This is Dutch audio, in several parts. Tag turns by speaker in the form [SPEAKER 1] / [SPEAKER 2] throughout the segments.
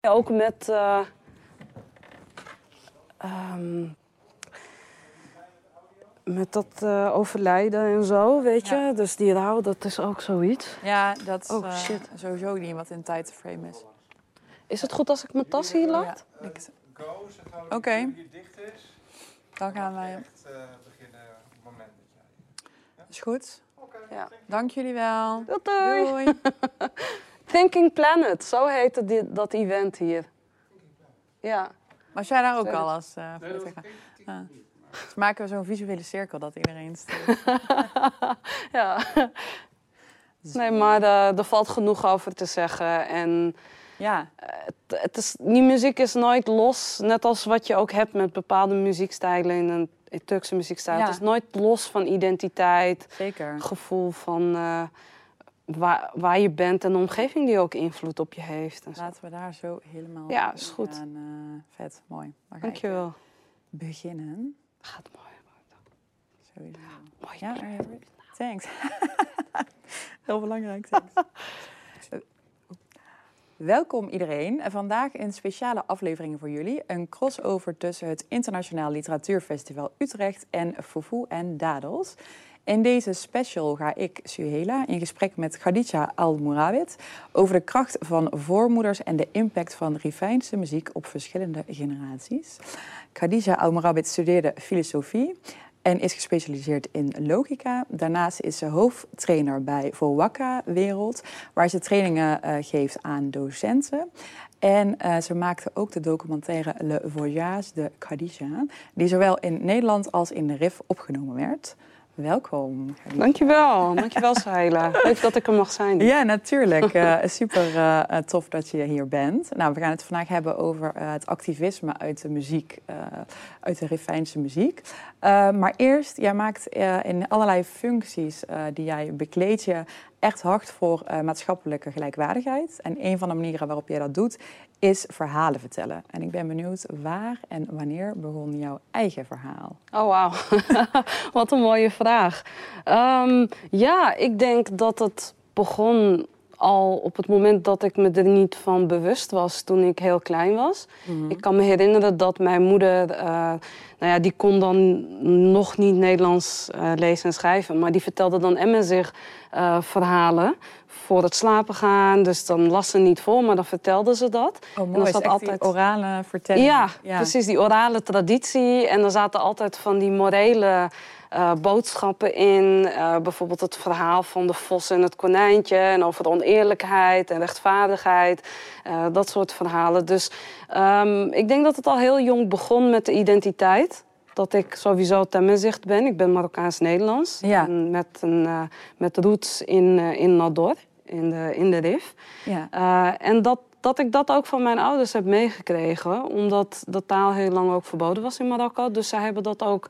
[SPEAKER 1] Ook met. eh, ehm, met dat eh, overlijden en zo, weet je.
[SPEAKER 2] Ja.
[SPEAKER 1] Dus die rouw, dat is ook zoiets.
[SPEAKER 2] Ja, dat is
[SPEAKER 1] Oh,
[SPEAKER 2] eh,
[SPEAKER 1] shit.
[SPEAKER 2] sowieso niet wat in tijd te frame is.
[SPEAKER 1] Is het goed als ik mijn tas hier laat?
[SPEAKER 2] Ja, ik-
[SPEAKER 3] Go, zeg
[SPEAKER 2] Oké.
[SPEAKER 3] dat hier dicht is.
[SPEAKER 2] dan gaan wij.
[SPEAKER 3] Echt eh, beginnen op het moment dat jij...
[SPEAKER 2] Is goed.
[SPEAKER 1] Ja.
[SPEAKER 2] Dank jullie wel.
[SPEAKER 1] Doei, doei. Thinking Planet, zo heette die, dat event hier. Ja.
[SPEAKER 2] Was jij daar ook
[SPEAKER 1] Sorry.
[SPEAKER 2] al als uh, Ah. Dus maken we zo'n visuele cirkel dat iedereen staat.
[SPEAKER 1] ja. Nee, maar eh, er valt genoeg over te zeggen. En
[SPEAKER 2] Ja,
[SPEAKER 1] het, het is, die muziek is nooit los. Net als wat je ook hebt met bepaalde muziekstijlen in een in Turkse muziekstijl.
[SPEAKER 2] Ja.
[SPEAKER 1] Het is nooit los van identiteit,
[SPEAKER 2] zeker.
[SPEAKER 1] gevoel van eh, waar, waar je bent en de omgeving die ook invloed op je heeft. En.
[SPEAKER 2] Laten we daar zo helemaal
[SPEAKER 1] Ja, is goed.
[SPEAKER 2] gaan, eh, vet, mooi.
[SPEAKER 1] Dankjewel.
[SPEAKER 2] beginnen.
[SPEAKER 1] Gaat mooi.
[SPEAKER 2] Sowieso.
[SPEAKER 1] Mooi.
[SPEAKER 2] Ja, are you ready? Thanks. Heel belangrijk, thanks. Eh, Welkom iedereen. En Vandaag een speciale aflevering voor jullie. Een crossover tussen het Internationaal Literatuurfestival Utrecht en Fufu en Dadels. In deze special ga ik, Suhela, in gesprek met Khadija Al-Murawit over de kracht van voormoeders en de impact van Rifijnse muziek op verschillende generaties. Khadija Al-Murawit studeerde filosofie en is gespecialiseerd in logica. Daarnaast is ze hoofdtrainer bij Volwakka Wereld, waar ze trainingen eh, geeft aan docenten. En eh, ze maakte ook de documentaire Le Voyage de Khadija, die zowel in Nederland als in de RIF opgenomen werd. Welkom.
[SPEAKER 1] Dankjewel. Dankjewel, Saila. Leuk dat ik er mag zijn.
[SPEAKER 2] Ja, natuurlijk. Eh, super eh, eh, tof dat je hier bent. Nou, we gaan het vandaag hebben over het activisme uit de muziek, uit de Rifijnse muziek. Maar eerst, jij maakt in allerlei functies die jij bekleed je echt hard voor eh, maatschappelijke gelijkwaardigheid. En een van de manieren waarop jij dat doet, is verhalen vertellen. En ik ben benieuwd, waar en wanneer begon jouw eigen verhaal?
[SPEAKER 1] Oh, wauw. Wat een mooie vraag. Ehm, ja, ik denk dat het begon al op het moment dat ik me er niet van bewust was toen ik heel klein was. Ik kan me herinneren dat mijn moeder, eh, nou ja, die kon dan nog niet Nederlands eh, lezen en schrijven, maar die vertelde dan Emma zich eh, verhalen voor het slapen gaan. Dus dan las ze niet voor, maar dan vertelde ze dat.
[SPEAKER 2] Oh,
[SPEAKER 1] En
[SPEAKER 2] mooi.
[SPEAKER 1] er
[SPEAKER 2] Is
[SPEAKER 1] zat
[SPEAKER 2] die orale vertelling.
[SPEAKER 1] ja, precies, die orale traditie. En er zaten altijd van die morele eh, boodschappen in. Eh, bijvoorbeeld het verhaal van de vos en het konijntje. En over oneerlijkheid en rechtvaardigheid. Eh, dat soort verhalen. Dus ehm, ik denk dat het al heel jong begon met de identiteit. Dat ik sowieso Tamazicht ben. Ik ben Marokkaans-Nederlands.
[SPEAKER 2] Ja.
[SPEAKER 1] Met, een, met roots in, in Nador, in de, in de RIF.
[SPEAKER 2] Ja.
[SPEAKER 1] En dat, dat ik dat ook van mijn ouders heb meegekregen, omdat de taal heel lang ook verboden was in Marokko. Dus zij hebben dat ook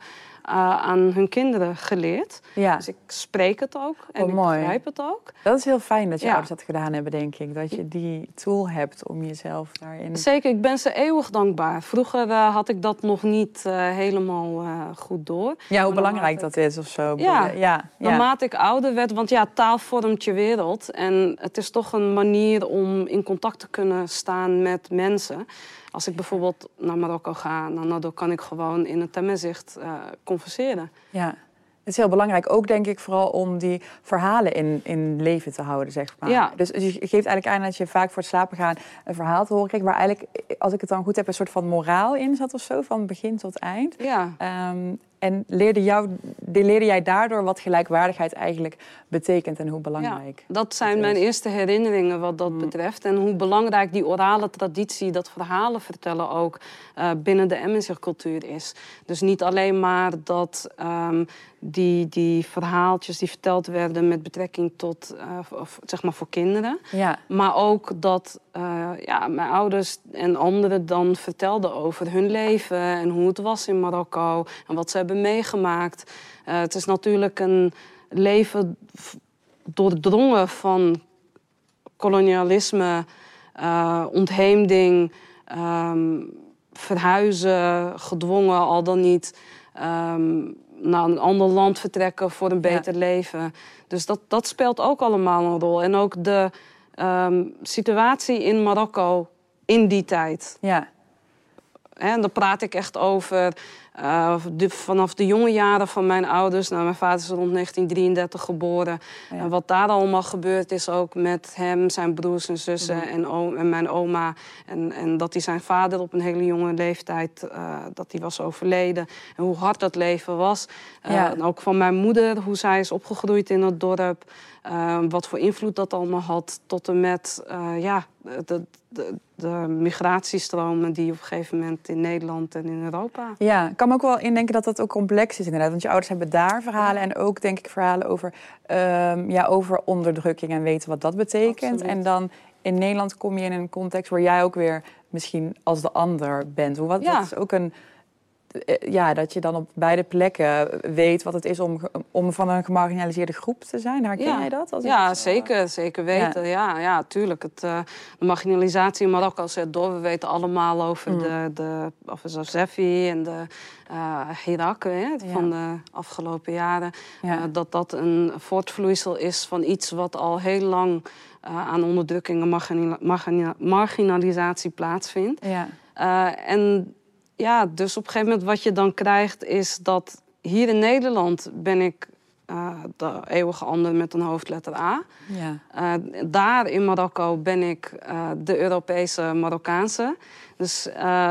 [SPEAKER 1] aan hun kinderen geleerd.
[SPEAKER 2] ja.
[SPEAKER 1] Dus ik spreek het ook en
[SPEAKER 2] Oh,
[SPEAKER 1] ik
[SPEAKER 2] mooi.
[SPEAKER 1] begrijp het ook.
[SPEAKER 2] Dat is heel fijn dat je
[SPEAKER 1] Ja.
[SPEAKER 2] ouders dat gedaan hebben, denk ik. Dat je die tool hebt om jezelf daarin...
[SPEAKER 1] Zeker, ik ben ze eeuwig dankbaar. Vroeger eh, had ik dat nog niet eh, helemaal eh, goed door.
[SPEAKER 2] Ja, hoe belangrijk dat is of zo.
[SPEAKER 1] Ja.
[SPEAKER 2] ja, ja.
[SPEAKER 1] Naarmate ik ouder werd, want ja, taal vormt je wereld. En het is toch een manier om in contact te kunnen staan met mensen. Als ik bijvoorbeeld naar Marokko ga, dan kan ik gewoon in het Tamazicht eh converseren.
[SPEAKER 2] ja. Het is heel belangrijk, ook denk ik vooral om die verhalen in, in leven te houden, zeg maar.
[SPEAKER 1] Ja.
[SPEAKER 2] Dus je geeft eigenlijk aan dat je vaak voor het slapen gaan een verhaal te horen kreeg... waar eigenlijk, als ik het dan goed heb, een soort van moraal in zat of zo, van begin tot eind.
[SPEAKER 1] Ja,
[SPEAKER 2] Ehm, en leerde, jou, leerde jij daardoor wat gelijkwaardigheid eigenlijk betekent en hoe belangrijk?
[SPEAKER 1] Ja, dat zijn mijn eerste herinneringen wat dat
[SPEAKER 2] Mm.
[SPEAKER 1] betreft. En hoe belangrijk die orale traditie, dat verhalen vertellen ook eh, binnen de Emmenzer-cultuur is. Dus niet alleen maar dat ehm, die, die verhaaltjes die verteld werden met betrekking tot, eh, of, zeg maar voor kinderen.
[SPEAKER 2] Ja,
[SPEAKER 1] Maar ook dat eh, ja, mijn ouders en anderen dan vertelden over hun leven en hoe het was in Marokko en wat ze hebben meegemaakt. Eh, het is natuurlijk een leven doordrongen van kolonialisme, eh, ontheemding, ehm, verhuizen, gedwongen al dan niet. ehm, naar een ander land vertrekken voor een
[SPEAKER 2] Ja.
[SPEAKER 1] beter leven. Dus dat, dat speelt ook allemaal een rol. En ook de ehm, situatie in Marokko in die tijd.
[SPEAKER 2] Ja.
[SPEAKER 1] En dan praat ik echt over eh, de, vanaf de jonge jaren van mijn ouders. Nou, mijn vader is rond 1933 geboren.
[SPEAKER 2] Ja.
[SPEAKER 1] En wat daar allemaal gebeurd is ook met hem, zijn broers en zussen
[SPEAKER 2] Mhm.
[SPEAKER 1] en, oom, en mijn oma. En, en dat hij zijn vader op een hele jonge leeftijd eh, dat hij was overleden. En hoe hard dat leven was. Eh,
[SPEAKER 2] Ja.
[SPEAKER 1] en ook van mijn moeder, hoe zij is opgegroeid in het dorp. Eh, wat voor invloed dat allemaal had. Tot en met eh, ja, de, de, de migratiestromen die op een gegeven moment in Nederland en in Europa.
[SPEAKER 2] Ja, ik kan me ook wel indenken dat dat ook complex is inderdaad. Want je ouders hebben daar verhalen en ook denk ik verhalen over, ehm, ja, over onderdrukking en weten wat dat betekent.
[SPEAKER 1] Absoluut.
[SPEAKER 2] En dan in Nederland kom je in een context waar jij ook weer misschien als de ander bent. Hoe wat,
[SPEAKER 1] Ja.
[SPEAKER 2] dat is ook een ja, dat je dan op beide plekken weet wat het is om, om van een gemarginaliseerde groep te zijn. Herken
[SPEAKER 1] Ja.
[SPEAKER 2] jij dat? Als
[SPEAKER 1] Ja,
[SPEAKER 2] zo-
[SPEAKER 1] zeker, zeker weten. Ja, ja, tuurlijk. Het, eh, de marginalisatie in Marokko zet door. We weten allemaal over
[SPEAKER 2] Mm.
[SPEAKER 1] de, de over Zazefi en de eh Hiraken hè,
[SPEAKER 2] Ja.
[SPEAKER 1] van de afgelopen jaren.
[SPEAKER 2] Ja.
[SPEAKER 1] Eh, dat dat een voortvloeisel is van iets wat al heel lang eh, aan onderdrukking en margina- margina- marginalisatie plaatsvindt.
[SPEAKER 2] Ja.
[SPEAKER 1] Eh, en ja, dus op een gegeven moment wat je dan krijgt is dat hier in Nederland ben ik eh, de eeuwige ander met een hoofdletter A.
[SPEAKER 2] Ja.
[SPEAKER 1] Eh, daar in Marokko ben ik eh, de Europese Marokkaanse. Dus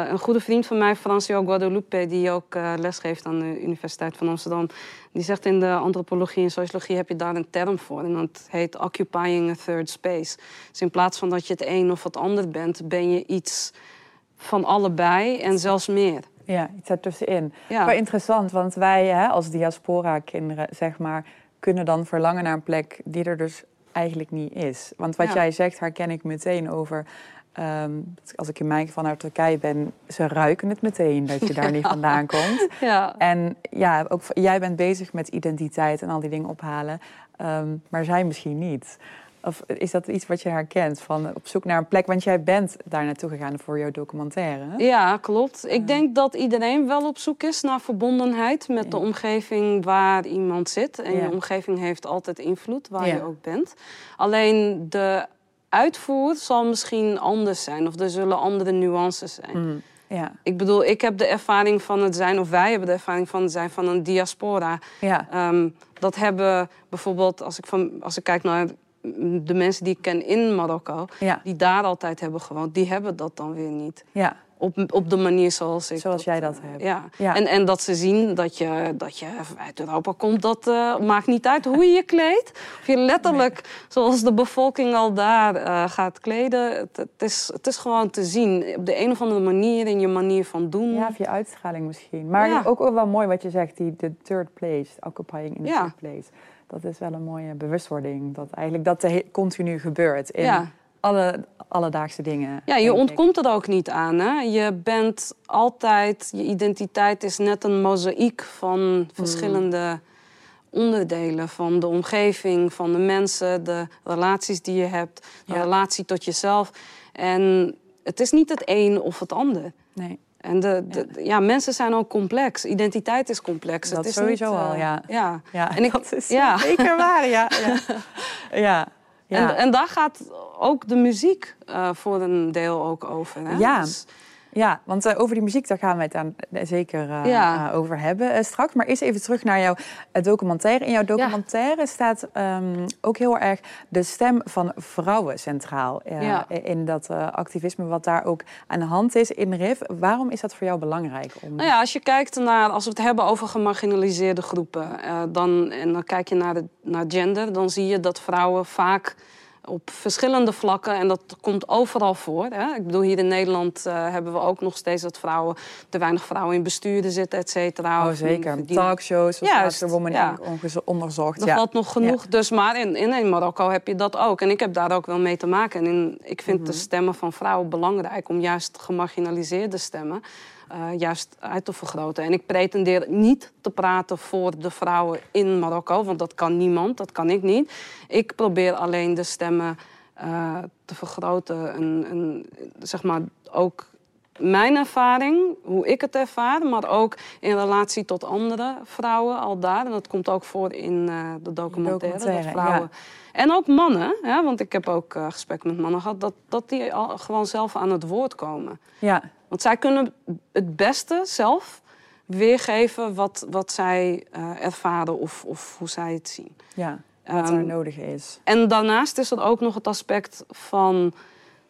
[SPEAKER 1] een goede vriend van mij, Francio Guadalupe, die ook lesgeeft aan de Universiteit van Amsterdam, die zegt in de antropologie en sociologie heb je daar een term voor. En dat heet occupying a third space. Dus in plaats van dat je het een of het ander bent, ben je iets van allebei en zelfs meer.
[SPEAKER 2] Ja, iets ertussenin.
[SPEAKER 1] Ja.
[SPEAKER 2] Wel interessant, want wij hè, als diaspora-kinderen, zeg maar, kunnen dan verlangen naar een plek die er dus eigenlijk niet is. Want wat
[SPEAKER 1] Ja.
[SPEAKER 2] jij zegt, herken ik meteen over. ehm, als ik in mijn geval naar Turkije ben, ze ruiken het meteen dat je daar niet vandaan komt.
[SPEAKER 1] Ja.
[SPEAKER 2] En ja, ook jij bent bezig met identiteit en al die dingen ophalen, ehm, maar zij misschien niet. Of is dat iets wat je herkent van op zoek naar een plek? Want jij bent daar naartoe gegaan voor jouw documentaire.
[SPEAKER 1] Ja, klopt. Ik denk dat iedereen wel op zoek is naar verbondenheid met de omgeving waar iemand zit. En
[SPEAKER 2] Ja.
[SPEAKER 1] je omgeving heeft altijd invloed waar
[SPEAKER 2] Ja.
[SPEAKER 1] je ook bent. Alleen de uitvoer zal misschien anders zijn of er zullen andere nuances zijn.
[SPEAKER 2] Mm, Ja,
[SPEAKER 1] Ik bedoel, ik heb de ervaring van het zijn, of wij hebben de ervaring van het zijn van een diaspora.
[SPEAKER 2] ja,
[SPEAKER 1] Ehm, dat hebben bijvoorbeeld, als ik, van, als ik kijk naar de mensen die ik ken in Marokko,
[SPEAKER 2] ja,
[SPEAKER 1] die daar altijd hebben gewoond, die hebben dat dan weer niet.
[SPEAKER 2] ja.
[SPEAKER 1] Op, op de manier zoals ik.
[SPEAKER 2] Zoals jij dat hebt.
[SPEAKER 1] Ja.
[SPEAKER 2] Ja.
[SPEAKER 1] En, en dat ze zien dat je, dat je uit Europa komt, dat eh, maakt niet uit hoe je je kleedt. Of je letterlijk, zoals de bevolking al daar eh, gaat kleden. Het, het, is, het is gewoon te zien. Op de een of andere manier, in je manier van doen.
[SPEAKER 2] Ja, of je uitstraling misschien. Maar
[SPEAKER 1] Ja.
[SPEAKER 2] ook wel mooi wat je zegt, die de third place, occupying in the third place. Dat is wel een mooie bewustwording. Dat eigenlijk dat continu gebeurt in
[SPEAKER 1] Ja.
[SPEAKER 2] alle alledaagse dingen.
[SPEAKER 1] Ja, je ontkomt er ook niet aan. Hè? Je bent altijd, je identiteit is net een mozaïek van verschillende onderdelen. Van de omgeving, van de mensen, de relaties die je hebt, de
[SPEAKER 2] Ja.
[SPEAKER 1] relatie tot jezelf. En het is niet het een of het ander.
[SPEAKER 2] Nee,
[SPEAKER 1] En de, de, ja. mensen zijn ook complex. Identiteit is complex.
[SPEAKER 2] Dat
[SPEAKER 1] het is
[SPEAKER 2] sowieso
[SPEAKER 1] niet, eh,
[SPEAKER 2] al, ja.
[SPEAKER 1] ja.
[SPEAKER 2] ja,
[SPEAKER 1] En ik-
[SPEAKER 2] dat is zeker waar. Ja, ja. ja. ja.
[SPEAKER 1] En, en daar gaat ook de muziek eh, voor een deel ook over. Hè?
[SPEAKER 2] Ja.
[SPEAKER 1] Dus-
[SPEAKER 2] Ja, want eh, over die muziek, daar gaan we het dan eh, zeker eh,
[SPEAKER 1] Ja.
[SPEAKER 2] over hebben straks. Maar eerst even terug naar jouw documentaire. In jouw documentaire staat ehm, ook heel erg de stem van vrouwen centraal.
[SPEAKER 1] Ja.
[SPEAKER 2] In dat activisme wat daar ook aan de hand is in RIF. Waarom is dat voor jou belangrijk? Om...
[SPEAKER 1] Nou ja, als je kijkt naar, als we het hebben over gemarginaliseerde groepen, dan, en dan kijk je naar, de, naar gender, dan zie je dat vrouwen vaak op verschillende vlakken, en dat komt overal voor. Hè? Ik bedoel, hier in Nederland eh, hebben we ook nog steeds dat vrouwen, te weinig vrouwen in besturen zitten, et cetera.
[SPEAKER 2] Oh, zeker.
[SPEAKER 1] verdienen-
[SPEAKER 2] Talkshows, zoals Woman
[SPEAKER 1] ja.
[SPEAKER 2] Onderzocht.
[SPEAKER 1] Er
[SPEAKER 2] ja.
[SPEAKER 1] valt nog genoeg. Dus, maar in, in, Marokko heb je dat ook. En ik heb daar ook wel mee te maken. En in, ik vind
[SPEAKER 2] Mhm.
[SPEAKER 1] de stemmen van vrouwen belangrijk om juist gemarginaliseerde stemmen eh, juist uit te vergroten. En ik pretendeer niet te praten voor de vrouwen in Marokko, want dat kan niemand, dat kan ik niet. Ik probeer alleen de stemmen eh, te vergroten en, en zeg maar ook mijn ervaring, hoe ik het ervaar, maar ook in relatie tot andere vrouwen al daar. En dat komt ook voor in uh, de documentaire.
[SPEAKER 2] documentaire
[SPEAKER 1] dat vrouwen, En ook mannen, hè, want ik heb ook uh, gesprekken met mannen gehad, dat, dat die al gewoon zelf aan het woord komen.
[SPEAKER 2] Ja.
[SPEAKER 1] Want zij kunnen het beste zelf weergeven wat, wat zij uh, ervaren of, of hoe zij het zien.
[SPEAKER 2] Ja, wat um, er nodig is.
[SPEAKER 1] En daarnaast is er ook nog het aspect van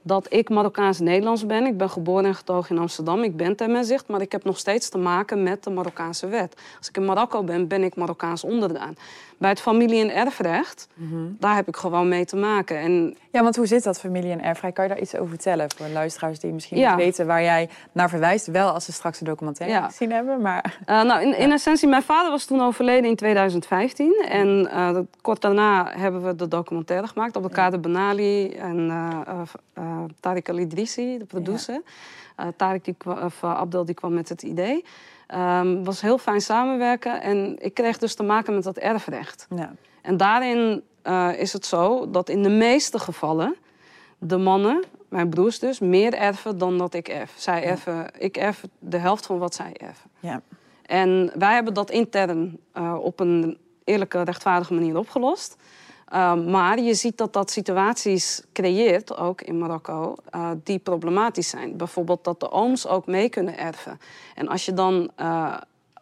[SPEAKER 1] dat ik Marokkaans-Nederlands ben. Ik ben geboren en getogen in Amsterdam. Ik ben zicht, maar ik heb nog steeds te maken met de Marokkaanse wet. Als ik in Marokko ben, ben ik Marokkaans onderdaan. Bij het familie- en erfrecht, mm daar heb ik gewoon mee te maken. En
[SPEAKER 2] ja, want hoe zit dat, familie- en erfrecht? Kan je daar iets over vertellen voor luisteraars die misschien niet weten waar jij naar verwijst? Wel als ze straks een documentaire ja. gezien hebben, maar...
[SPEAKER 1] Uh, nou, in, in essentie, mijn vader was toen overleden in 2015. En uh, kort daarna hebben we de documentaire gemaakt. op elkaar Benali en uh, Tariq Al-Idrissi, de producer. Tariq die, of, Abdel die kwam met het idee. Um, was heel fijn samenwerken en ik kreeg dus te maken met dat erfrecht. Ja. En daarin uh, is het zo dat in de meeste gevallen de mannen, mijn broers dus, meer erven dan dat ik erf. Zij erven, ik erf de helft van wat zij erven. Ja. En wij hebben dat intern uh, op een eerlijke, rechtvaardige manier opgelost. Uh, maar je ziet dat dat situaties creëert, ook in Marokko, uh, die problematisch zijn. Bijvoorbeeld dat de ooms ook mee kunnen erven. En als je dan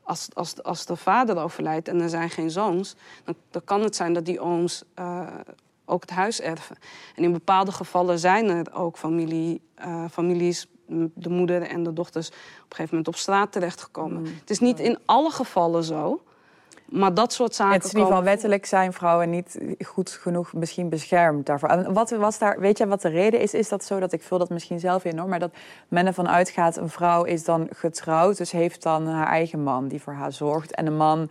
[SPEAKER 1] als, als, als de vader overlijdt en er zijn geen zoons, dan, dan kan het zijn dat die ooms uh, ook het huis erven. En in bepaalde gevallen zijn er ook familie, uh, families, de moeder en de dochters, op een gegeven moment op straat terechtgekomen. Mm. Het is niet in alle gevallen zo. Maar dat soort zaken.
[SPEAKER 2] Het is in ieder geval wettelijk zijn vrouwen niet goed genoeg misschien beschermd daarvoor. En wat was daar, weet je wat de reden is? Is dat zo dat ik vul dat misschien zelf in hoor, maar dat men ervan uitgaat: een vrouw is dan getrouwd, dus heeft dan haar eigen man die voor haar zorgt. En een man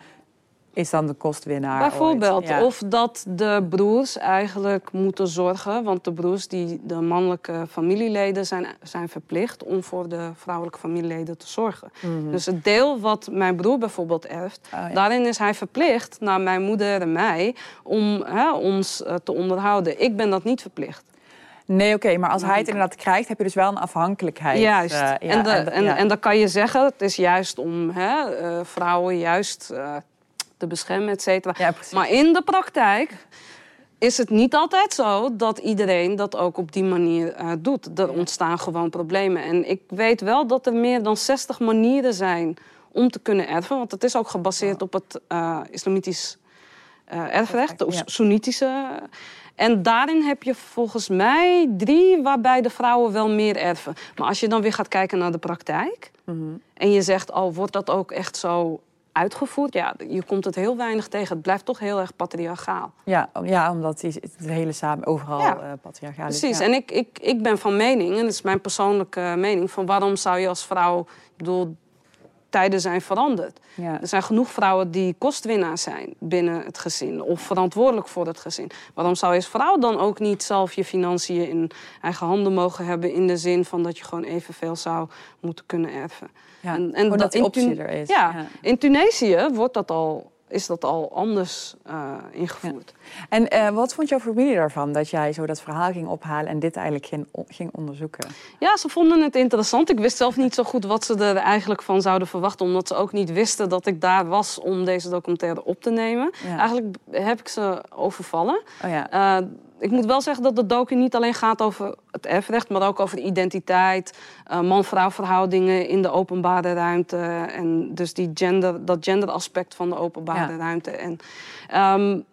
[SPEAKER 2] is dan de kostwinnaar.
[SPEAKER 1] Bijvoorbeeld. Of dat de broers eigenlijk moeten zorgen. Want de broers, die, de mannelijke familieleden, zijn, zijn verplicht om voor de vrouwelijke familieleden te zorgen. Mhm. Dus het deel wat mijn broer bijvoorbeeld erft, oh, daarin is hij verplicht naar mijn moeder en mij om hè, ons uh, te onderhouden. Ik ben dat niet verplicht.
[SPEAKER 2] Nee, oké, maar als hij het inderdaad krijgt, heb je dus wel een afhankelijkheid.
[SPEAKER 1] Juist. Uh, ja, en, de, en, en, en, dan kan je zeggen, het is juist om hè, uh, vrouwen juist te beschermen, et cetera. Ja, maar in de praktijk is het niet altijd zo dat iedereen dat ook op die manier uh, doet. Er ontstaan gewoon problemen. En ik weet wel dat er meer dan 60 manieren zijn om te kunnen erven. Want het is ook gebaseerd op het uh, islamitisch uh, erfrecht, de Soenitische. En daarin heb je volgens mij drie waarbij de vrouwen wel meer erven. Maar als je dan weer gaat kijken naar de praktijk... Mm -hmm. en je zegt, oh, wordt dat ook echt zo uitgevoerd. Ja, je komt het heel weinig tegen. Het blijft toch heel erg patriarchaal.
[SPEAKER 2] Ja, ja omdat die, het hele samen overal ja. uh, patriarchaal
[SPEAKER 1] is. Precies.
[SPEAKER 2] Ja.
[SPEAKER 1] En ik, ik, ik ben van mening, en dat is mijn persoonlijke mening... van waarom zou je als vrouw... Ik bedoel, tijden zijn veranderd. Ja. Er zijn genoeg vrouwen die kostwinnaar zijn binnen het gezin of verantwoordelijk voor het gezin. Waarom zou je als vrouw dan ook niet zelf je financiën in eigen handen mogen hebben in de zin van dat je gewoon evenveel zou moeten kunnen erven?
[SPEAKER 2] Ja, en, en dat, dat die optie er is.
[SPEAKER 1] Ja, ja, in Tunesië wordt dat al is dat al anders uh, ingevoerd.
[SPEAKER 2] Ja. En uh, wat vond jouw familie daarvan dat jij zo dat verhaal ging ophalen en dit eigenlijk ging, ging, onderzoeken?
[SPEAKER 1] Ja, ze vonden het interessant. Ik wist zelf niet zo goed wat ze er eigenlijk van zouden verwachten, omdat ze ook niet wisten dat ik daar was om deze documentaire op te nemen. Ja. Eigenlijk heb ik ze overvallen. Oh ja. Uh, ik moet wel zeggen dat de docu niet alleen gaat over het erfrecht, maar ook over identiteit, uh, man-vrouw verhoudingen in de openbare ruimte. En dus die gender, dat genderaspect van de openbare ja. ruimte. En, um,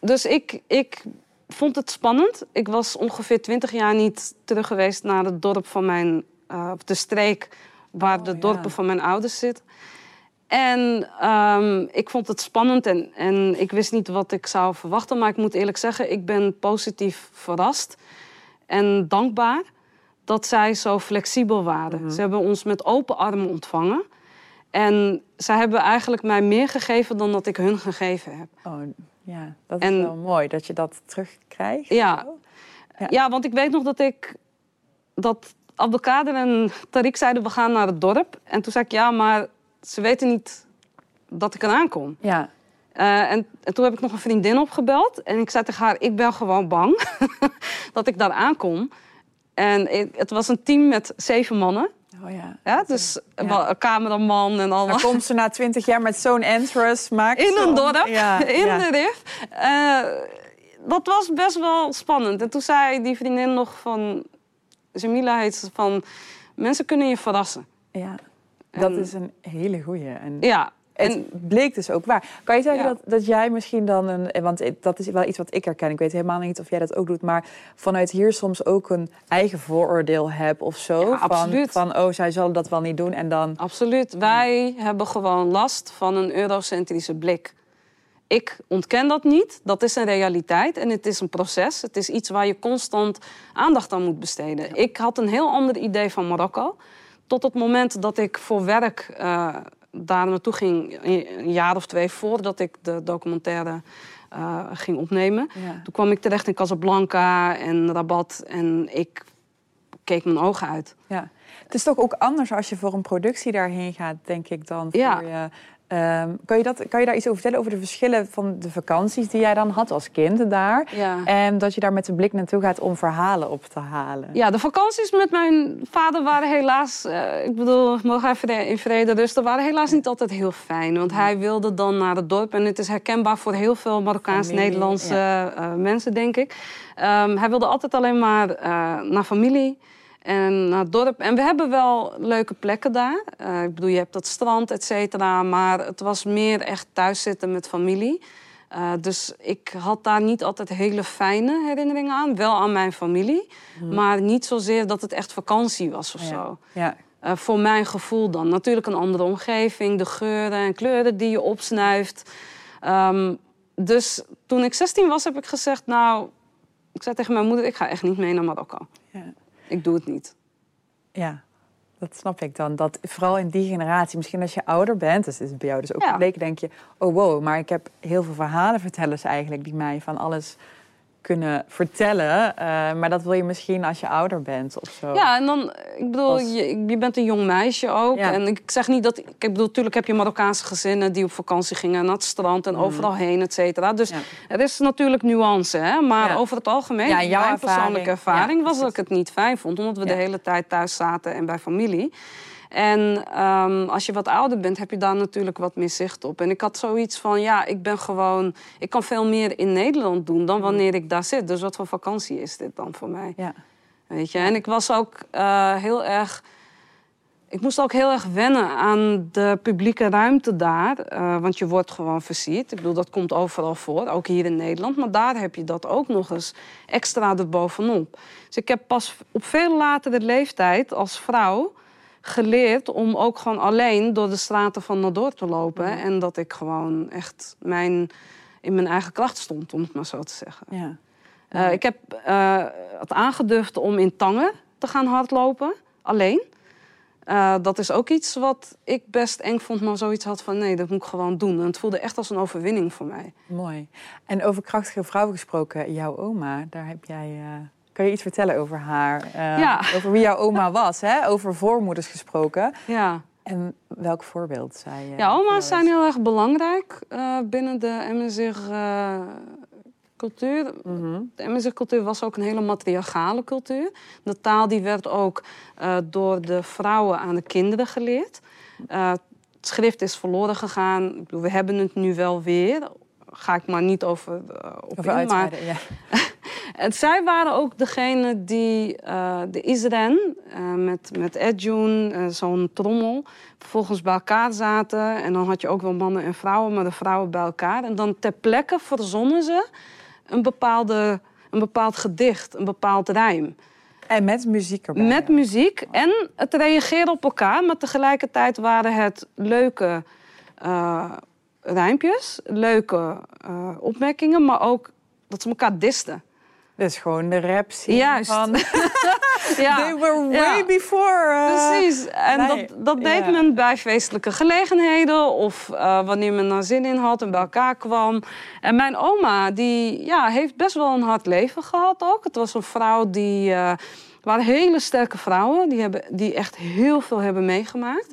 [SPEAKER 1] dus ik, ik vond het spannend. Ik was ongeveer twintig jaar niet terug geweest naar het dorp van mijn, uh, de streek waar oh, de dorpen ja. van mijn ouders zitten. En um, ik vond het spannend en, en ik wist niet wat ik zou verwachten. Maar ik moet eerlijk zeggen, ik ben positief verrast en dankbaar dat zij zo flexibel waren. Mm -hmm. Ze hebben ons met open armen ontvangen. En zij hebben eigenlijk mij meer gegeven dan dat ik hun gegeven heb.
[SPEAKER 2] Oh, ja, dat is en, wel mooi dat je dat terugkrijgt.
[SPEAKER 1] Ja, ja. ja, want ik weet nog dat ik... dat Abdelkader en Tariq zeiden, we gaan naar het dorp. En toen zei ik, ja, maar ze weten niet dat ik eraan kom. Ja. Uh, en, en, toen heb ik nog een vriendin opgebeld. En ik zei tegen haar, ik ben gewoon bang dat ik daar aankom. En ik, het was een team met zeven mannen.
[SPEAKER 2] Oh ja.
[SPEAKER 1] Ja, dus
[SPEAKER 2] Ja.
[SPEAKER 1] een cameraman en allemaal.
[SPEAKER 2] Dan komt ze na twintig jaar met zo'n entrance. Maakt
[SPEAKER 1] In een dorp,
[SPEAKER 2] Ja,
[SPEAKER 1] in de RIF. Eh, dat was best wel spannend. En toen zei die vriendin nog van... Jamila heet ze van... Mensen kunnen je verrassen.
[SPEAKER 2] Ja, dat
[SPEAKER 1] En-
[SPEAKER 2] is een hele goeie. En
[SPEAKER 1] Ja,
[SPEAKER 2] het
[SPEAKER 1] en
[SPEAKER 2] bleek dus ook waar. Kan je zeggen
[SPEAKER 1] Ja.
[SPEAKER 2] dat, dat jij misschien dan een... Want dat is wel iets wat ik herken. Ik weet helemaal niet of jij dat ook doet. Maar vanuit hier soms ook een eigen vooroordeel hebt of zo.
[SPEAKER 1] Ja,
[SPEAKER 2] van,
[SPEAKER 1] absoluut.
[SPEAKER 2] van, oh, zij zal dat wel niet doen. En dan...
[SPEAKER 1] absoluut. Wij hebben gewoon last van een eurocentrische blik. Ik ontken dat niet. Dat is een realiteit en het is een proces. Het is iets waar je constant aandacht aan moet besteden. Ik had een heel ander idee van Marokko. Tot het moment dat ik voor werk eh, daar naartoe ging, een jaar of twee voordat ik de documentaire eh, ging opnemen.
[SPEAKER 2] Ja.
[SPEAKER 1] Toen kwam ik terecht in Casablanca en Rabat en ik keek mijn ogen uit.
[SPEAKER 2] Ja. Het is toch ook anders als je voor een productie daarheen gaat, denk ik, dan voor
[SPEAKER 1] Ja.
[SPEAKER 2] je... Ehm, kan, je dat, kan je daar iets over vertellen over de verschillen van de vakanties die jij dan had als kind daar?
[SPEAKER 1] Ja.
[SPEAKER 2] En dat je daar met de blik naartoe gaat om verhalen op te halen.
[SPEAKER 1] Ja, de vakanties met mijn vader waren helaas, eh, ik bedoel, mogen even in vrede rusten, waren helaas niet altijd heel fijn. Want hij wilde dan naar het dorp en het is herkenbaar voor heel veel Marokkaans-Nederlandse eh, mensen, denk ik. Ehm, hij wilde altijd alleen maar eh, naar familie en naar het dorp. En we hebben wel leuke plekken daar. Eh, ik bedoel, je hebt dat strand, et cetera, maar het was meer echt thuiszitten met familie. Eh, dus ik had daar niet altijd hele fijne herinneringen aan. Wel aan mijn familie. Maar niet zozeer dat het echt vakantie was of
[SPEAKER 2] Ja.
[SPEAKER 1] zo.
[SPEAKER 2] Ja.
[SPEAKER 1] Eh, voor mijn gevoel dan. Natuurlijk een andere omgeving. De geuren en kleuren die je opsnuift. Ehm, dus toen ik 16 was, heb ik gezegd... Nou, ik zei tegen mijn moeder... Ik ga echt niet mee naar Marokko.
[SPEAKER 2] Ja.
[SPEAKER 1] Ik doe het niet.
[SPEAKER 2] Ja, dat snap ik dan. Dat vooral in die generatie, misschien als je ouder bent, dus is bij jou dus ook
[SPEAKER 1] Ja.
[SPEAKER 2] denk je, oh wow, maar ik heb heel veel verhalen vertellen ze eigenlijk die mij van alles kunnen vertellen. eh, maar dat wil je misschien als je ouder bent of zo.
[SPEAKER 1] Ja, en dan, ik bedoel, je, je bent een jong meisje ook.
[SPEAKER 2] Ja.
[SPEAKER 1] En ik zeg niet dat. Ik bedoel, natuurlijk heb je Marokkaanse gezinnen die op vakantie gingen naar het strand en overal heen, et cetera. Dus
[SPEAKER 2] Mm. Ja.
[SPEAKER 1] er is natuurlijk nuance, hè. Maar
[SPEAKER 2] Ja.
[SPEAKER 1] over het algemeen,
[SPEAKER 2] Ja, jouw
[SPEAKER 1] mijn persoonlijke ervaring was dat ik het niet fijn vond, omdat we de hele tijd thuis zaten en bij familie. En ehm, als je wat ouder bent, heb je daar natuurlijk wat meer zicht op. En ik had zoiets van, ja, ik ben gewoon... Ik kan veel meer in Nederland doen
[SPEAKER 2] Mm.
[SPEAKER 1] dan wanneer ik daar zit. Dus wat voor vakantie is dit dan voor mij?
[SPEAKER 2] Ja.
[SPEAKER 1] Weet je, en ik was ook eh, heel erg. Ik moest ook heel erg wennen aan de publieke ruimte daar. eh, want je wordt gewoon versierd. Ik bedoel, dat komt overal voor, ook hier in Nederland. Maar daar heb je dat ook nog eens extra erbovenop. Dus ik heb pas op veel latere leeftijd als vrouw geleerd om ook gewoon alleen door de straten van Nador te lopen. En dat ik gewoon echt mijn, in mijn eigen kracht stond, om het maar zo te zeggen.
[SPEAKER 2] Ja.
[SPEAKER 1] Eh, ik heb eh, het aangedurfd om in Tangen te gaan hardlopen, alleen. Eh, dat is ook iets wat ik best eng vond, maar zoiets had van nee, dat moet ik gewoon doen. En het voelde echt als een overwinning voor mij.
[SPEAKER 2] Mooi. En over krachtige vrouwen gesproken, jouw oma, daar heb jij. Kan je iets vertellen over haar?
[SPEAKER 1] Ja.
[SPEAKER 2] Over wie jouw oma was, hè? Over voormoeders gesproken.
[SPEAKER 1] Ja,
[SPEAKER 2] En welk voorbeeld zij? eh,
[SPEAKER 1] ja oma's zijn heel erg belangrijk eh, binnen de MSR eh, cultuur.
[SPEAKER 2] Mhm.
[SPEAKER 1] De MSR cultuur was ook een hele matriarchale cultuur. De taal die werd ook door de vrouwen aan de kinderen geleerd. Het schrift is verloren gegaan. We hebben het nu wel weer. Ga ik maar niet over, op
[SPEAKER 2] Over
[SPEAKER 1] in. Maar
[SPEAKER 2] uitweiden, ja.
[SPEAKER 1] en zij waren ook degene die eh, de Isren eh, met, met Edjun, eh, zo'n trommel, vervolgens bij elkaar zaten. En dan had je ook wel mannen en vrouwen, maar de vrouwen bij elkaar. En dan ter plekke verzonnen ze een, bepaalde, een bepaald gedicht, een bepaald rijm.
[SPEAKER 2] En met muziek erbij.
[SPEAKER 1] Met muziek en het reageren op elkaar, maar tegelijkertijd waren het leuke eh rijmpjes, leuke opmerkingen, maar ook dat ze elkaar disten.
[SPEAKER 2] Dus gewoon de rap
[SPEAKER 1] Juist.
[SPEAKER 2] van...
[SPEAKER 1] Ja.
[SPEAKER 2] They were
[SPEAKER 1] Ja.
[SPEAKER 2] way before... eh,
[SPEAKER 1] Precies. En
[SPEAKER 2] nee,
[SPEAKER 1] dat, dat deed
[SPEAKER 2] ja.
[SPEAKER 1] men bij feestelijke gelegenheden of eh, wanneer men er zin in had en bij elkaar kwam. En mijn oma, die ja, heeft best wel een hard leven gehad ook. Het was een vrouw die. eh waren hele sterke vrouwen die, hebben, die echt heel veel hebben meegemaakt.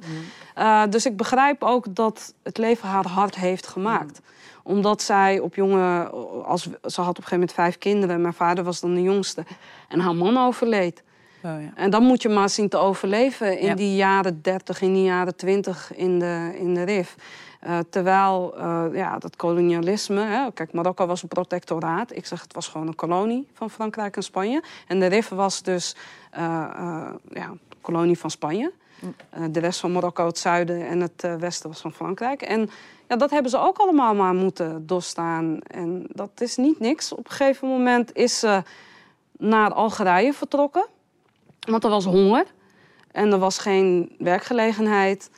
[SPEAKER 1] Eh, dus ik begrijp ook dat het leven haar hard heeft gemaakt. Omdat zij op jonge... Als, ze had op een gegeven moment vijf kinderen. Mijn vader was dan de jongste. En haar man overleed.
[SPEAKER 2] Oh, ja.
[SPEAKER 1] En dan moet je maar zien te overleven in
[SPEAKER 2] Ja.
[SPEAKER 1] die jaren 30, in die jaren 20 in de, in de RIF. Eh, terwijl eh, ja, dat kolonialisme, hè, kijk, Marokko was een protectoraat. Ik zeg, het was gewoon een kolonie van Frankrijk en Spanje. En de RIF was dus eh, ja, een kolonie van Spanje. Eh, de rest van Marokko, het zuiden en het eh, westen was van Frankrijk. En ja, dat hebben ze ook allemaal maar moeten doorstaan. En dat is niet niks. Op een gegeven moment is ze naar Algerije vertrokken. Want er was honger. En er was geen werkgelegenheid.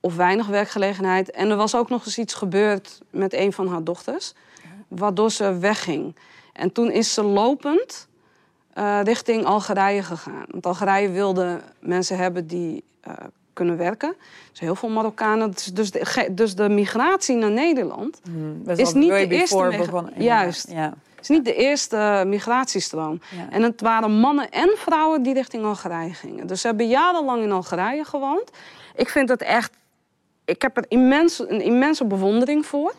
[SPEAKER 1] Of weinig werkgelegenheid. En er was ook nog eens iets gebeurd met een van haar dochters. Waardoor ze wegging. En toen is ze lopend eh, richting Algerije gegaan. Want Algerije wilde mensen hebben die eh, kunnen werken. Dus heel veel Marokkanen. Dus, de, dus de migratie naar Nederland
[SPEAKER 2] Hmm, dat
[SPEAKER 1] Is niet de eerste. Juist.
[SPEAKER 2] Ja.
[SPEAKER 1] is niet de eerste migratiestroom.
[SPEAKER 2] Ja.
[SPEAKER 1] En het waren mannen en vrouwen die richting Algerije gingen. Dus ze hebben jarenlang in Algerije gewoond. Ik vind het echt... Ik heb er immens, een immense bewondering voor.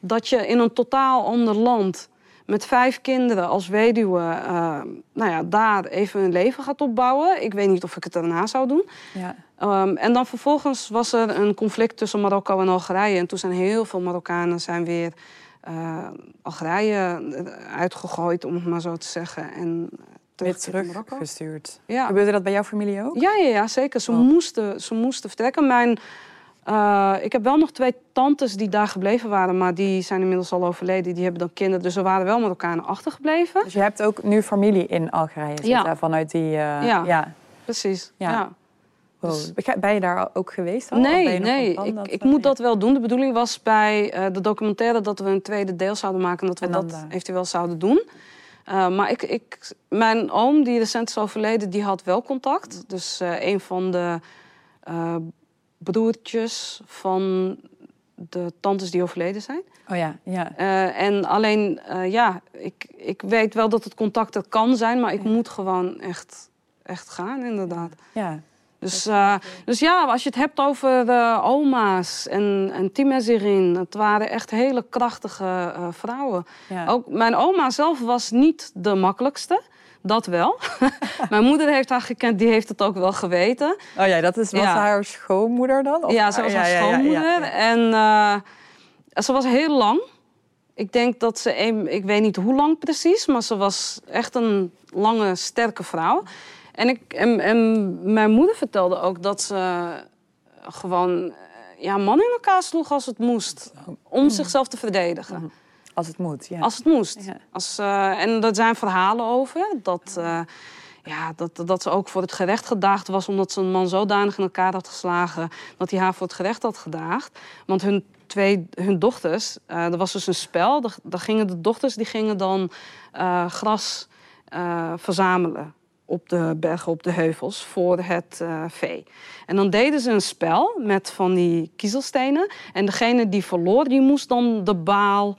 [SPEAKER 1] Dat je in een totaal ander land... met vijf kinderen als weduwe... eh, nou ja, daar even een leven gaat opbouwen. Ik weet niet of ik het daarna zou doen.
[SPEAKER 2] Ja.
[SPEAKER 1] Ehm, en dan vervolgens was er een conflict tussen Marokko en Algerije. En toen zijn heel veel Marokkanen zijn weer eh, Algerije eh, uitgegooid, om het maar zo te zeggen. En
[SPEAKER 2] Weer
[SPEAKER 1] terug naar Marokko.
[SPEAKER 2] teruggestuurd.
[SPEAKER 1] Ja.
[SPEAKER 2] Gebeurde dat bij jouw familie ook?
[SPEAKER 1] Ja, ja, ja, zeker. Ze,
[SPEAKER 2] Oh.
[SPEAKER 1] moesten, ze moesten vertrekken. Mijn, eh, ik heb wel nog twee tantes die daar gebleven waren, maar die zijn inmiddels al overleden. Die hebben dan kinderen, dus er waren wel Marokkanen achtergebleven.
[SPEAKER 2] Dus je hebt ook nu familie in Algerije zitten
[SPEAKER 1] Ja.
[SPEAKER 2] vanuit die... eh,
[SPEAKER 1] Ja.
[SPEAKER 2] ja.
[SPEAKER 1] Precies.
[SPEAKER 2] Ja.
[SPEAKER 1] ja.
[SPEAKER 2] Wow.
[SPEAKER 1] Dus-
[SPEAKER 2] Ben je daar ook geweest al?
[SPEAKER 1] Nee, nee.
[SPEAKER 2] plan
[SPEAKER 1] Ik,
[SPEAKER 2] dat,
[SPEAKER 1] ik
[SPEAKER 2] eh,
[SPEAKER 1] moet dat wel doen. De bedoeling was bij eh, de documentaire dat we een tweede deel zouden maken. En dat we
[SPEAKER 2] En
[SPEAKER 1] dat eventueel zouden doen. Uh, maar ik, ik, mijn oom, die recent is overleden, die had wel contact. Dus uh, een van de uh, broertjes van de tantes die overleden zijn.
[SPEAKER 2] Oh ja, ja.
[SPEAKER 1] Uh, en alleen, ja, ik, ik weet wel dat het contact er kan zijn, maar ik
[SPEAKER 2] Ja.
[SPEAKER 1] moet gewoon echt, echt gaan, inderdaad.
[SPEAKER 2] ja.
[SPEAKER 1] Dus, uh, dus ja, als je het hebt over oma's en, en Timezirin, het waren echt hele krachtige vrouwen.
[SPEAKER 2] Ja.
[SPEAKER 1] Ook mijn oma zelf was niet de makkelijkste. Dat wel. mijn moeder heeft haar gekend, die heeft het ook wel geweten.
[SPEAKER 2] Oh ja, dat is, was
[SPEAKER 1] Ja.
[SPEAKER 2] haar schoonmoeder dan? Of
[SPEAKER 1] ja, ze was
[SPEAKER 2] ja,
[SPEAKER 1] haar schoonmoeder.
[SPEAKER 2] ja.
[SPEAKER 1] En uh, ze was heel lang. Ik denk dat ze, een, ik weet niet hoe lang precies, maar ze was echt een lange, sterke vrouw. En, ik, en, en mijn moeder vertelde ook dat ze gewoon eh, ja, mannen in elkaar sloeg als het moest. Om zichzelf te verdedigen.
[SPEAKER 2] Als het moet, ja.
[SPEAKER 1] Als het moest.
[SPEAKER 2] Ja.
[SPEAKER 1] Als, uh, en er zijn verhalen over dat, uh, ja, dat, dat ze ook voor het gerecht gedaagd was... omdat ze een man zodanig in elkaar had geslagen... dat hij haar voor het gerecht had gedaagd. Want hun twee hun dochters, uh, er was dus een spel... daar gingen de dochters die gingen dan gras verzamelen op de bergen, op de heuvels, voor het uh, vee. En dan deden ze een spel met van die kiezelstenen. En degene die verloor, die moest dan de baal,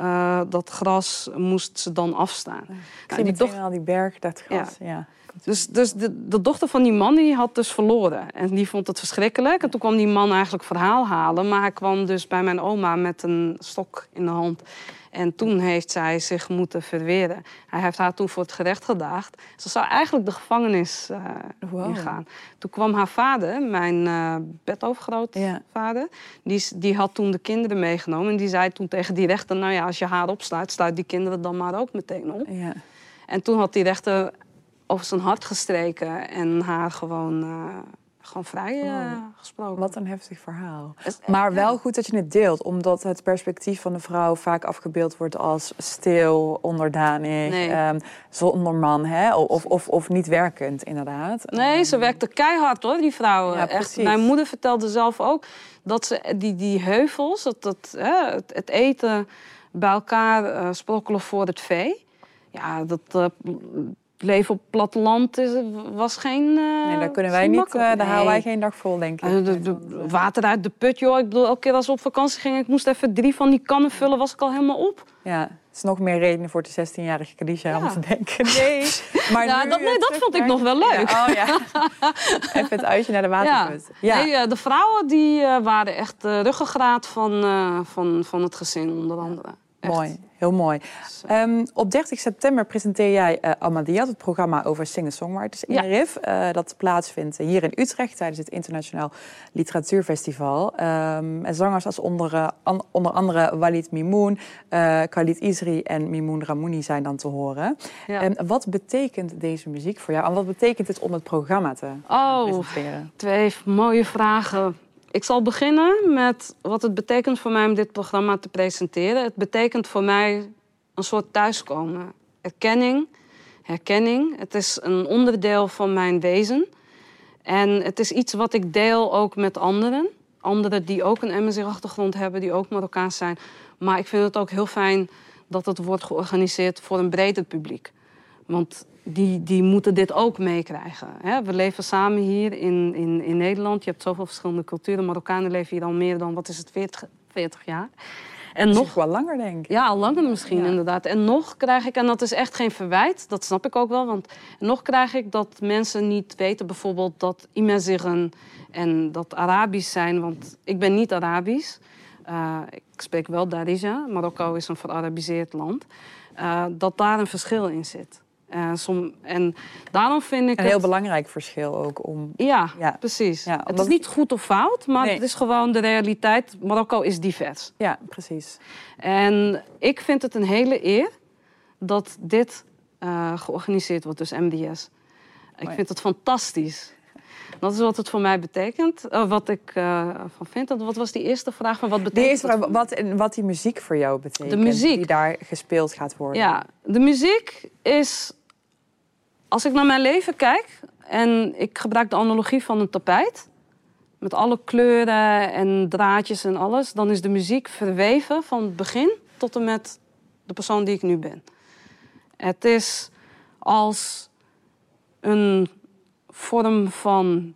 [SPEAKER 1] uh, dat gras, moest ze dan afstaan.
[SPEAKER 2] Ik nou, zie die toch al die berg, dat gras, ja. ja.
[SPEAKER 1] Dus, dus de, de, dochter van die man die had dus verloren. En die vond het verschrikkelijk. En toen kwam die man eigenlijk verhaal halen. Maar hij kwam dus bij mijn oma met een stok in de hand. En toen heeft zij zich moeten verweren. Hij heeft haar toen voor het gerecht gedaagd. Ze zou eigenlijk de gevangenis uh, wow. ingaan. Toen kwam haar vader, mijn uh, bedovergrootvader... Ja. Die, die had toen de kinderen meegenomen. En die zei toen tegen die rechter... nou ja, als je haar opsluit, sluit die kinderen dan maar ook meteen op.
[SPEAKER 2] Ja.
[SPEAKER 1] En toen had die rechter over zijn hart gestreken... en haar gewoon... Uh, gewoon vrij uh, oh. gesproken.
[SPEAKER 2] Wat een heftig verhaal. Maar wel goed dat je het deelt, omdat het perspectief van de vrouw vaak afgebeeld wordt als stil, onderdanig,
[SPEAKER 1] nee.
[SPEAKER 2] um, zonder man, hè? Of, of, of niet werkend, inderdaad.
[SPEAKER 1] Nee, ze werkte keihard hoor, die vrouwen.
[SPEAKER 2] Ja,
[SPEAKER 1] Echt. Mijn moeder vertelde zelf ook dat ze die, die heuvels, dat, dat, hè, het, het, eten bij elkaar uh, sprokkelen voor het vee. Ja, dat. Leven op het platteland is, was geen. Uh,
[SPEAKER 2] nee, daar kunnen wij niet. Uh, daar
[SPEAKER 1] nee.
[SPEAKER 2] houden wij geen dag vol, denk ik.
[SPEAKER 1] Uh, de, de, water uit de put, joh. Ik bedoel, elke keer als we op vakantie gingen, ik moest even drie van die kannen vullen, was ik al helemaal op.
[SPEAKER 2] Ja, het is nog meer reden voor de 16-jarige Khadija ja. om te denken. Nee, maar
[SPEAKER 1] ja, dat, nee, dat vond ik nog wel leuk.
[SPEAKER 2] Ja, oh ja. even het uitje naar de waterput.
[SPEAKER 1] Ja. ja. Nee, de vrouwen die waren echt de ruggengraat van, van, van het gezin, onder andere.
[SPEAKER 2] Mooi, heel mooi. Ehm, op 30 september presenteer jij eh Amadiat, het programma over singer-songwriters in
[SPEAKER 1] Ja.
[SPEAKER 2] RIF. eh, dat plaatsvindt hier in Utrecht tijdens het Internationaal Literatuurfestival. Ehm, en zangers als onder, eh, an- onder andere Walid Mimoun, Khalid Isri en Mimoun Ramouni zijn dan te horen.
[SPEAKER 1] ja.
[SPEAKER 2] En wat betekent deze muziek voor jou? En wat betekent het om het programma te
[SPEAKER 1] oh,
[SPEAKER 2] presenteren?
[SPEAKER 1] twee mooie vragen. Ik zal beginnen met wat het betekent voor mij om dit programma te presenteren. Het betekent voor mij een soort thuiskomen. Erkenning, herkenning. Het is een onderdeel van mijn wezen. En het is iets wat ik deel ook met anderen. Anderen die ook een MSC-achtergrond hebben, die ook Marokkaans zijn. Maar ik vind het ook heel fijn dat het wordt georganiseerd voor een breder publiek. Want die, die moeten dit ook meekrijgen. We leven samen hier in, in, in Nederland. Je hebt zoveel verschillende culturen. Marokkanen leven hier al meer dan, wat is het, 40, 40 jaar. En
[SPEAKER 2] Nog wel langer, denk ik.
[SPEAKER 1] ja, al langer misschien
[SPEAKER 2] Ja.
[SPEAKER 1] inderdaad. En nog krijg ik, en dat is echt geen verwijt, dat snap ik ook wel. Want nog krijg ik dat mensen niet weten bijvoorbeeld dat Imazigen en dat Arabisch zijn. Want ik ben niet Arabisch. Eh, ik spreek wel Darija. Marokko is een verarabiseerd land. Eh, dat daar een verschil in zit. Eh, som, en daarom vind ik
[SPEAKER 2] Een heel
[SPEAKER 1] het...
[SPEAKER 2] belangrijk verschil ook om...
[SPEAKER 1] Ja,
[SPEAKER 2] Ja.
[SPEAKER 1] precies.
[SPEAKER 2] Ja,
[SPEAKER 1] het is niet goed of fout, maar
[SPEAKER 2] Nee.
[SPEAKER 1] het is gewoon de realiteit. Marokko is divers.
[SPEAKER 2] Ja, precies.
[SPEAKER 1] En ik vind het een hele eer dat dit eh, georganiseerd wordt, dus MDS. Ik vind het fantastisch. Dat is wat het voor mij betekent, eh, wat ik van vind. Wat was die eerste vraag? Van wat
[SPEAKER 2] De
[SPEAKER 1] betekent
[SPEAKER 2] eerste
[SPEAKER 1] het
[SPEAKER 2] vraag, wat, en wat die muziek voor jou betekent.
[SPEAKER 1] De muziek.
[SPEAKER 2] Die daar gespeeld gaat worden.
[SPEAKER 1] Ja, de muziek is. Als ik naar mijn leven kijk en ik gebruik de analogie van een tapijt. Met alle kleuren en draadjes en alles. Dan is de muziek verweven van het begin tot en met de persoon die ik nu ben. Het is als een vorm van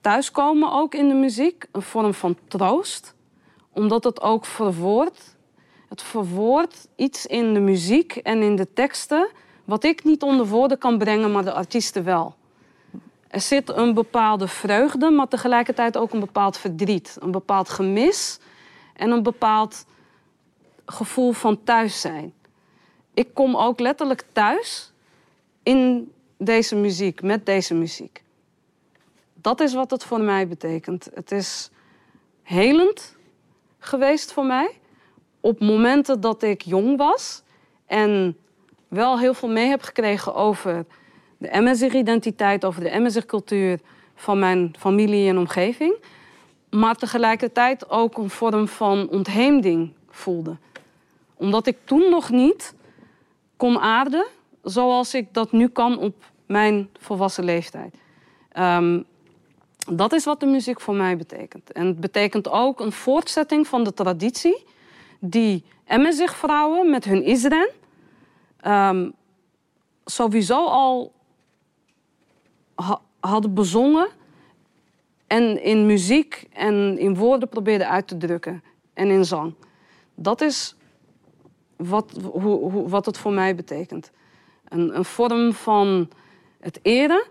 [SPEAKER 1] thuiskomen ook in de muziek. Een vorm van troost. Omdat het ook verwoordt het verwoordt iets in de muziek en in de teksten wat ik niet onder woorden kan brengen, maar de artiesten wel. Er zit een bepaalde vreugde, maar tegelijkertijd ook een bepaald verdriet, een bepaald gemis en een bepaald gevoel van thuis zijn. Ik kom ook letterlijk thuis in deze muziek, met deze muziek. Dat is wat het voor mij betekent. Het is helend geweest voor mij op momenten dat ik jong was en wel heel veel mee heb gekregen over de MSR-identiteit, over de MSR-cultuur van mijn familie en omgeving, maar tegelijkertijd ook een vorm van ontheemding voelde. Omdat ik toen nog niet kon aarden zoals ik dat nu kan op mijn volwassen leeftijd. Ehm, dat is wat de muziek voor mij betekent. En het betekent ook een voortzetting van de traditie die MSig-vrouwen met hun Isren ehm, sowieso al ha- hadden bezongen en in muziek en in woorden probeerden uit te drukken en in zang. Dat is wat, hoe, hoe, wat het voor mij betekent. Een, een vorm van het eren,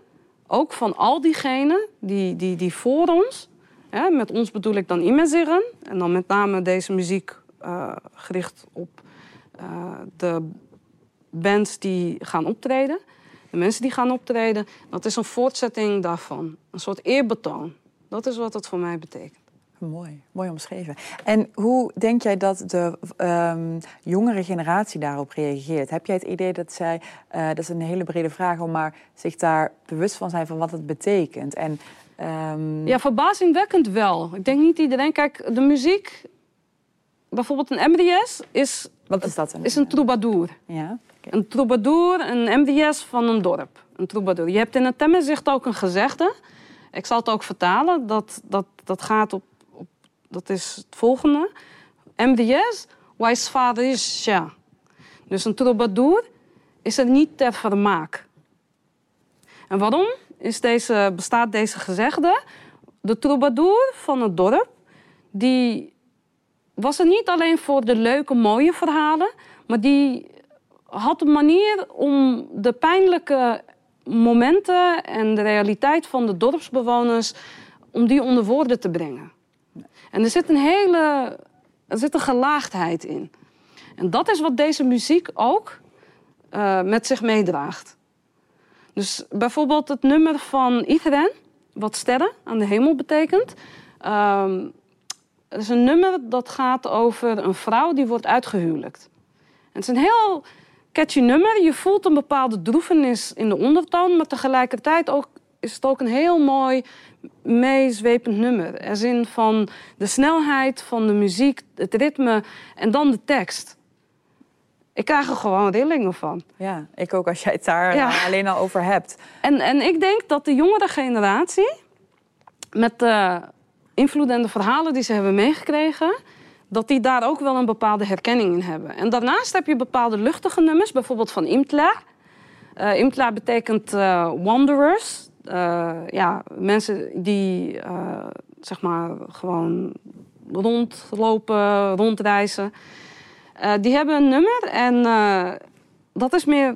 [SPEAKER 1] ook van al diegenen die, die, die voor ons, hè, met ons bedoel ik dan Imezeren, en dan met name deze muziek eh, gericht op eh, de bands die gaan optreden, de mensen die gaan optreden, dat is een voortzetting daarvan. Een soort eerbetoon. Dat is wat het voor mij betekent.
[SPEAKER 2] Mooi, mooi omschreven. En hoe denk jij dat de ehm, jongere generatie daarop reageert? Heb jij het idee dat zij, eh, dat is een hele brede vraag, om maar zich daar bewust van zijn van wat het betekent? En, ehm,
[SPEAKER 1] Ja, verbazingwekkend wel. Ik denk niet iedereen. Kijk, de muziek, bijvoorbeeld een MDS, is,
[SPEAKER 2] wat is dat?
[SPEAKER 1] is een troubadour.
[SPEAKER 2] Ja,
[SPEAKER 1] Een troubadour, een MDS van een dorp. Een troubadour. Je hebt in het Temmenzicht ook een gezegde. Ik zal het ook vertalen. Dat, dat, dat gaat op, op... Dat is het volgende. MDS, wijsvaderisha. Dus een troubadour is er niet ter vermaak. En waarom is deze, bestaat deze gezegde? De troubadour van het dorp, die was er niet alleen voor de leuke, mooie verhalen, maar die had een manier om de pijnlijke momenten en de realiteit van de dorpsbewoners, om die onder woorden te brengen. En er zit een hele, er zit een gelaagdheid in. En dat is wat deze muziek ook eh, met zich meedraagt. Dus bijvoorbeeld het nummer van Iedereen, wat sterren aan de hemel betekent. Ehm, het is een nummer dat gaat over een vrouw die wordt uitgehuwelijkt. En het is een heel catchy nummer. Je voelt een bepaalde droefenis in de ondertoon, maar tegelijkertijd ook, is het ook een heel mooi meezwepend nummer. Er zin van de snelheid van de muziek, het ritme en dan de tekst. Ik krijg er gewoon rillingen van.
[SPEAKER 2] Ja, ik ook als jij het daar
[SPEAKER 1] Ja.
[SPEAKER 2] eh, alleen al over hebt.
[SPEAKER 1] En, en ik denk dat de jongere generatie, met de invloed en de verhalen die ze hebben meegekregen, dat die daar ook wel een bepaalde herkenning in hebben. En daarnaast heb je bepaalde luchtige nummers, bijvoorbeeld van Imtla. Eh Imtla betekent eh, wanderers. Eh, ja, mensen die zeg maar gewoon rondlopen, rondreizen. Die hebben een nummer en dat is meer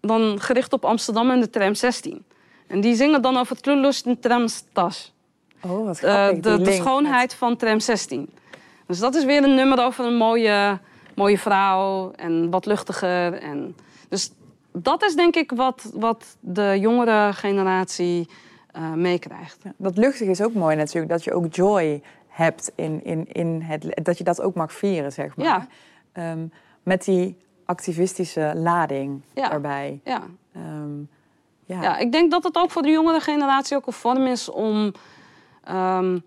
[SPEAKER 1] dan gericht op Amsterdam en de tram 16. En die zingen dan over het Klulust tramstas.
[SPEAKER 2] Oh, wat grappig.
[SPEAKER 1] de, de schoonheid van tram 16. Dus dat is weer een nummer over een mooie, mooie vrouw en wat luchtiger. En, dus dat is denk ik wat, wat de jongere generatie eh, meekrijgt.
[SPEAKER 2] Ja, Dat luchtige is ook mooi natuurlijk. Dat je ook joy hebt in, in, in het... Dat je dat ook mag vieren, zeg maar.
[SPEAKER 1] Ja.
[SPEAKER 2] Ehm, met die activistische lading
[SPEAKER 1] Ja.
[SPEAKER 2] erbij.
[SPEAKER 1] Ja.
[SPEAKER 2] Ehm, ja.
[SPEAKER 1] Ja, ik denk dat het ook voor de jongere generatie ook een vorm is om ehm,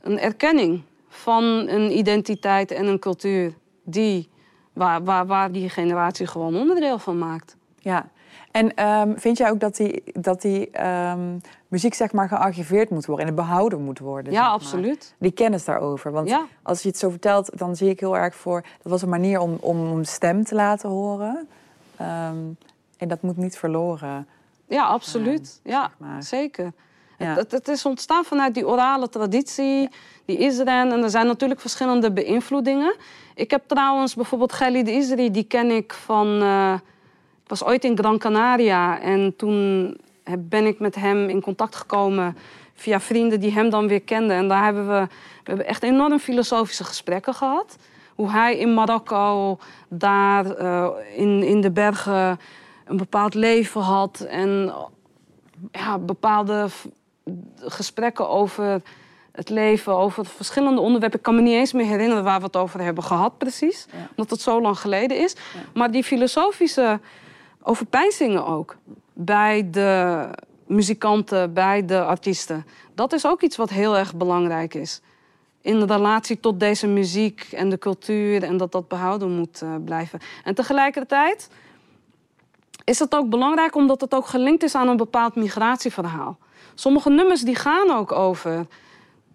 [SPEAKER 1] een erkenning van een identiteit en een cultuur die, waar, waar, waar die generatie gewoon onderdeel van maakt.
[SPEAKER 2] Ja. En ehm, vind jij ook dat die, dat die ehm, muziek zeg maar gearchiveerd moet worden en behouden moet worden? zeg
[SPEAKER 1] Ja,
[SPEAKER 2] maar?
[SPEAKER 1] absoluut.
[SPEAKER 2] Die kennis daarover. Want
[SPEAKER 1] Ja.
[SPEAKER 2] als je het zo vertelt, dan zie ik heel erg voor... Dat was een manier om, om stem te laten horen. Ehm, en dat moet niet verloren.
[SPEAKER 1] Ja, absoluut. Ja,
[SPEAKER 2] maar.
[SPEAKER 1] zeker.
[SPEAKER 2] Ja.
[SPEAKER 1] Het, is ontstaan vanuit die orale traditie, die Israël. En er zijn natuurlijk verschillende beïnvloedingen. Ik heb trouwens bijvoorbeeld Khalid Isri, die ken ik van... eh, ik was ooit in Gran Canaria en toen heb- ben ik met hem in contact gekomen... via vrienden die hem dan weer kenden. En daar hebben we, we hebben echt enorm filosofische gesprekken gehad. Hoe hij in Marokko, daar eh, in, in de bergen, een bepaald leven had. En ja, bepaalde gesprekken over het leven, over verschillende onderwerpen. Ik kan me niet eens meer herinneren waar we het over hebben gehad precies.
[SPEAKER 2] Ja.
[SPEAKER 1] Omdat het zo lang geleden is. Maar die filosofische overpeinzingen ook. Bij de muzikanten, bij de artiesten. Dat is ook iets wat heel erg belangrijk is. In relatie tot deze muziek en de cultuur. En dat dat behouden moet eh, blijven. En tegelijkertijd is het ook belangrijk omdat het ook gelinkt is aan een bepaald migratieverhaal. Sommige nummers die gaan ook over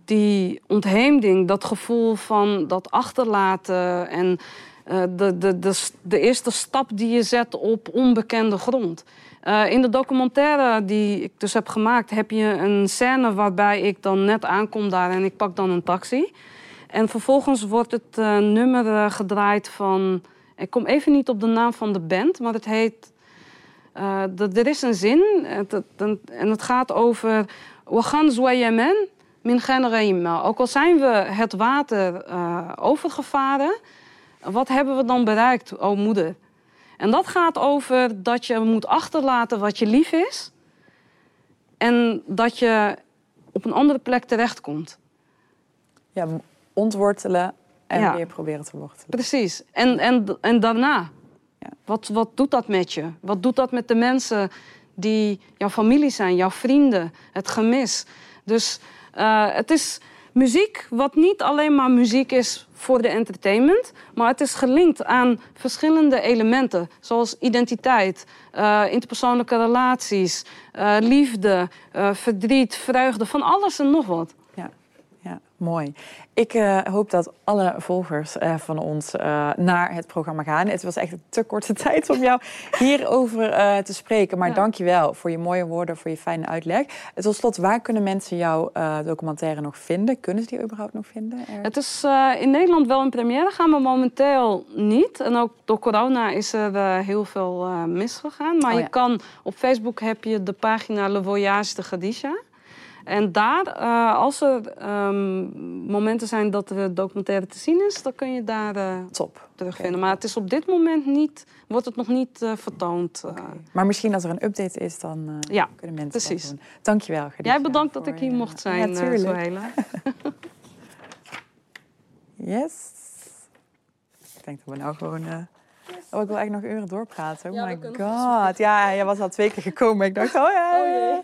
[SPEAKER 1] die ontheemding, dat gevoel van dat achterlaten en eh, de, de, de, de eerste stap die je zet op onbekende grond. Eh, in de documentaire die ik dus heb gemaakt, heb je een scène waarbij ik dan net aankom daar en ik pak dan een taxi. En vervolgens wordt het eh, nummer gedraaid van. Ik kom even niet op de naam van de band, maar het heet. Eh, de- er is een zin het- en het gaat over. We gaan zwayemen min generaima. Ook al zijn we het water eh, overgevaren, wat hebben we dan bereikt, o moeder? En dat gaat over dat je moet achterlaten wat je lief is. En dat je op een andere plek terechtkomt.
[SPEAKER 2] Ja, ontwortelen en
[SPEAKER 1] Ja.
[SPEAKER 2] weer proberen te wortelen.
[SPEAKER 1] Precies. En, en, en daarna? Wat, wat doet dat met je? Wat doet dat met de mensen die jouw familie zijn, jouw vrienden, het gemis? Dus eh, het is muziek wat niet alleen maar muziek is voor de entertainment, maar het is gelinkt aan verschillende elementen, zoals identiteit, eh, interpersoonlijke relaties, eh, liefde, verdriet, vreugde, van alles en nog wat.
[SPEAKER 2] Mooi. Ik eh, hoop dat alle volgers eh, van ons eh, naar het programma gaan. Het was echt een te korte tijd om jou hierover te spreken. Maar
[SPEAKER 1] Ja.
[SPEAKER 2] dank je wel voor je mooie woorden, voor je fijne uitleg. En tot slot, waar kunnen mensen jouw documentaire nog vinden? Kunnen ze die überhaupt nog vinden?
[SPEAKER 1] Het is in Nederland wel in première gaan, maar momenteel niet. En ook door corona is er heel veel misgegaan. Maar
[SPEAKER 2] Oh ja.
[SPEAKER 1] je kan op Facebook heb je de pagina Le Voyage de Khadija. En daar, eh, als er ehm, momenten zijn dat de documentaire te zien is, dan kun je daar eh,
[SPEAKER 2] Top.
[SPEAKER 1] terugvinden. Maar het is op dit moment niet, wordt het nog niet eh, vertoond. eh.
[SPEAKER 2] Maar misschien als er een update is, dan eh,
[SPEAKER 1] Ja,
[SPEAKER 2] kunnen mensen
[SPEAKER 1] precies.
[SPEAKER 2] dat doen. Dankjewel,
[SPEAKER 1] Jij bedankt dat ik hier mocht zijn,
[SPEAKER 2] Ja.
[SPEAKER 1] Suhaila.
[SPEAKER 2] Yes. Ik denk dat we nou gewoon... eh, Oh, ik wil eigenlijk nog uren doorpraten. Oh
[SPEAKER 1] Ja,
[SPEAKER 2] my god. Ja, jij was al twee keer gekomen. Ik dacht, oh ja.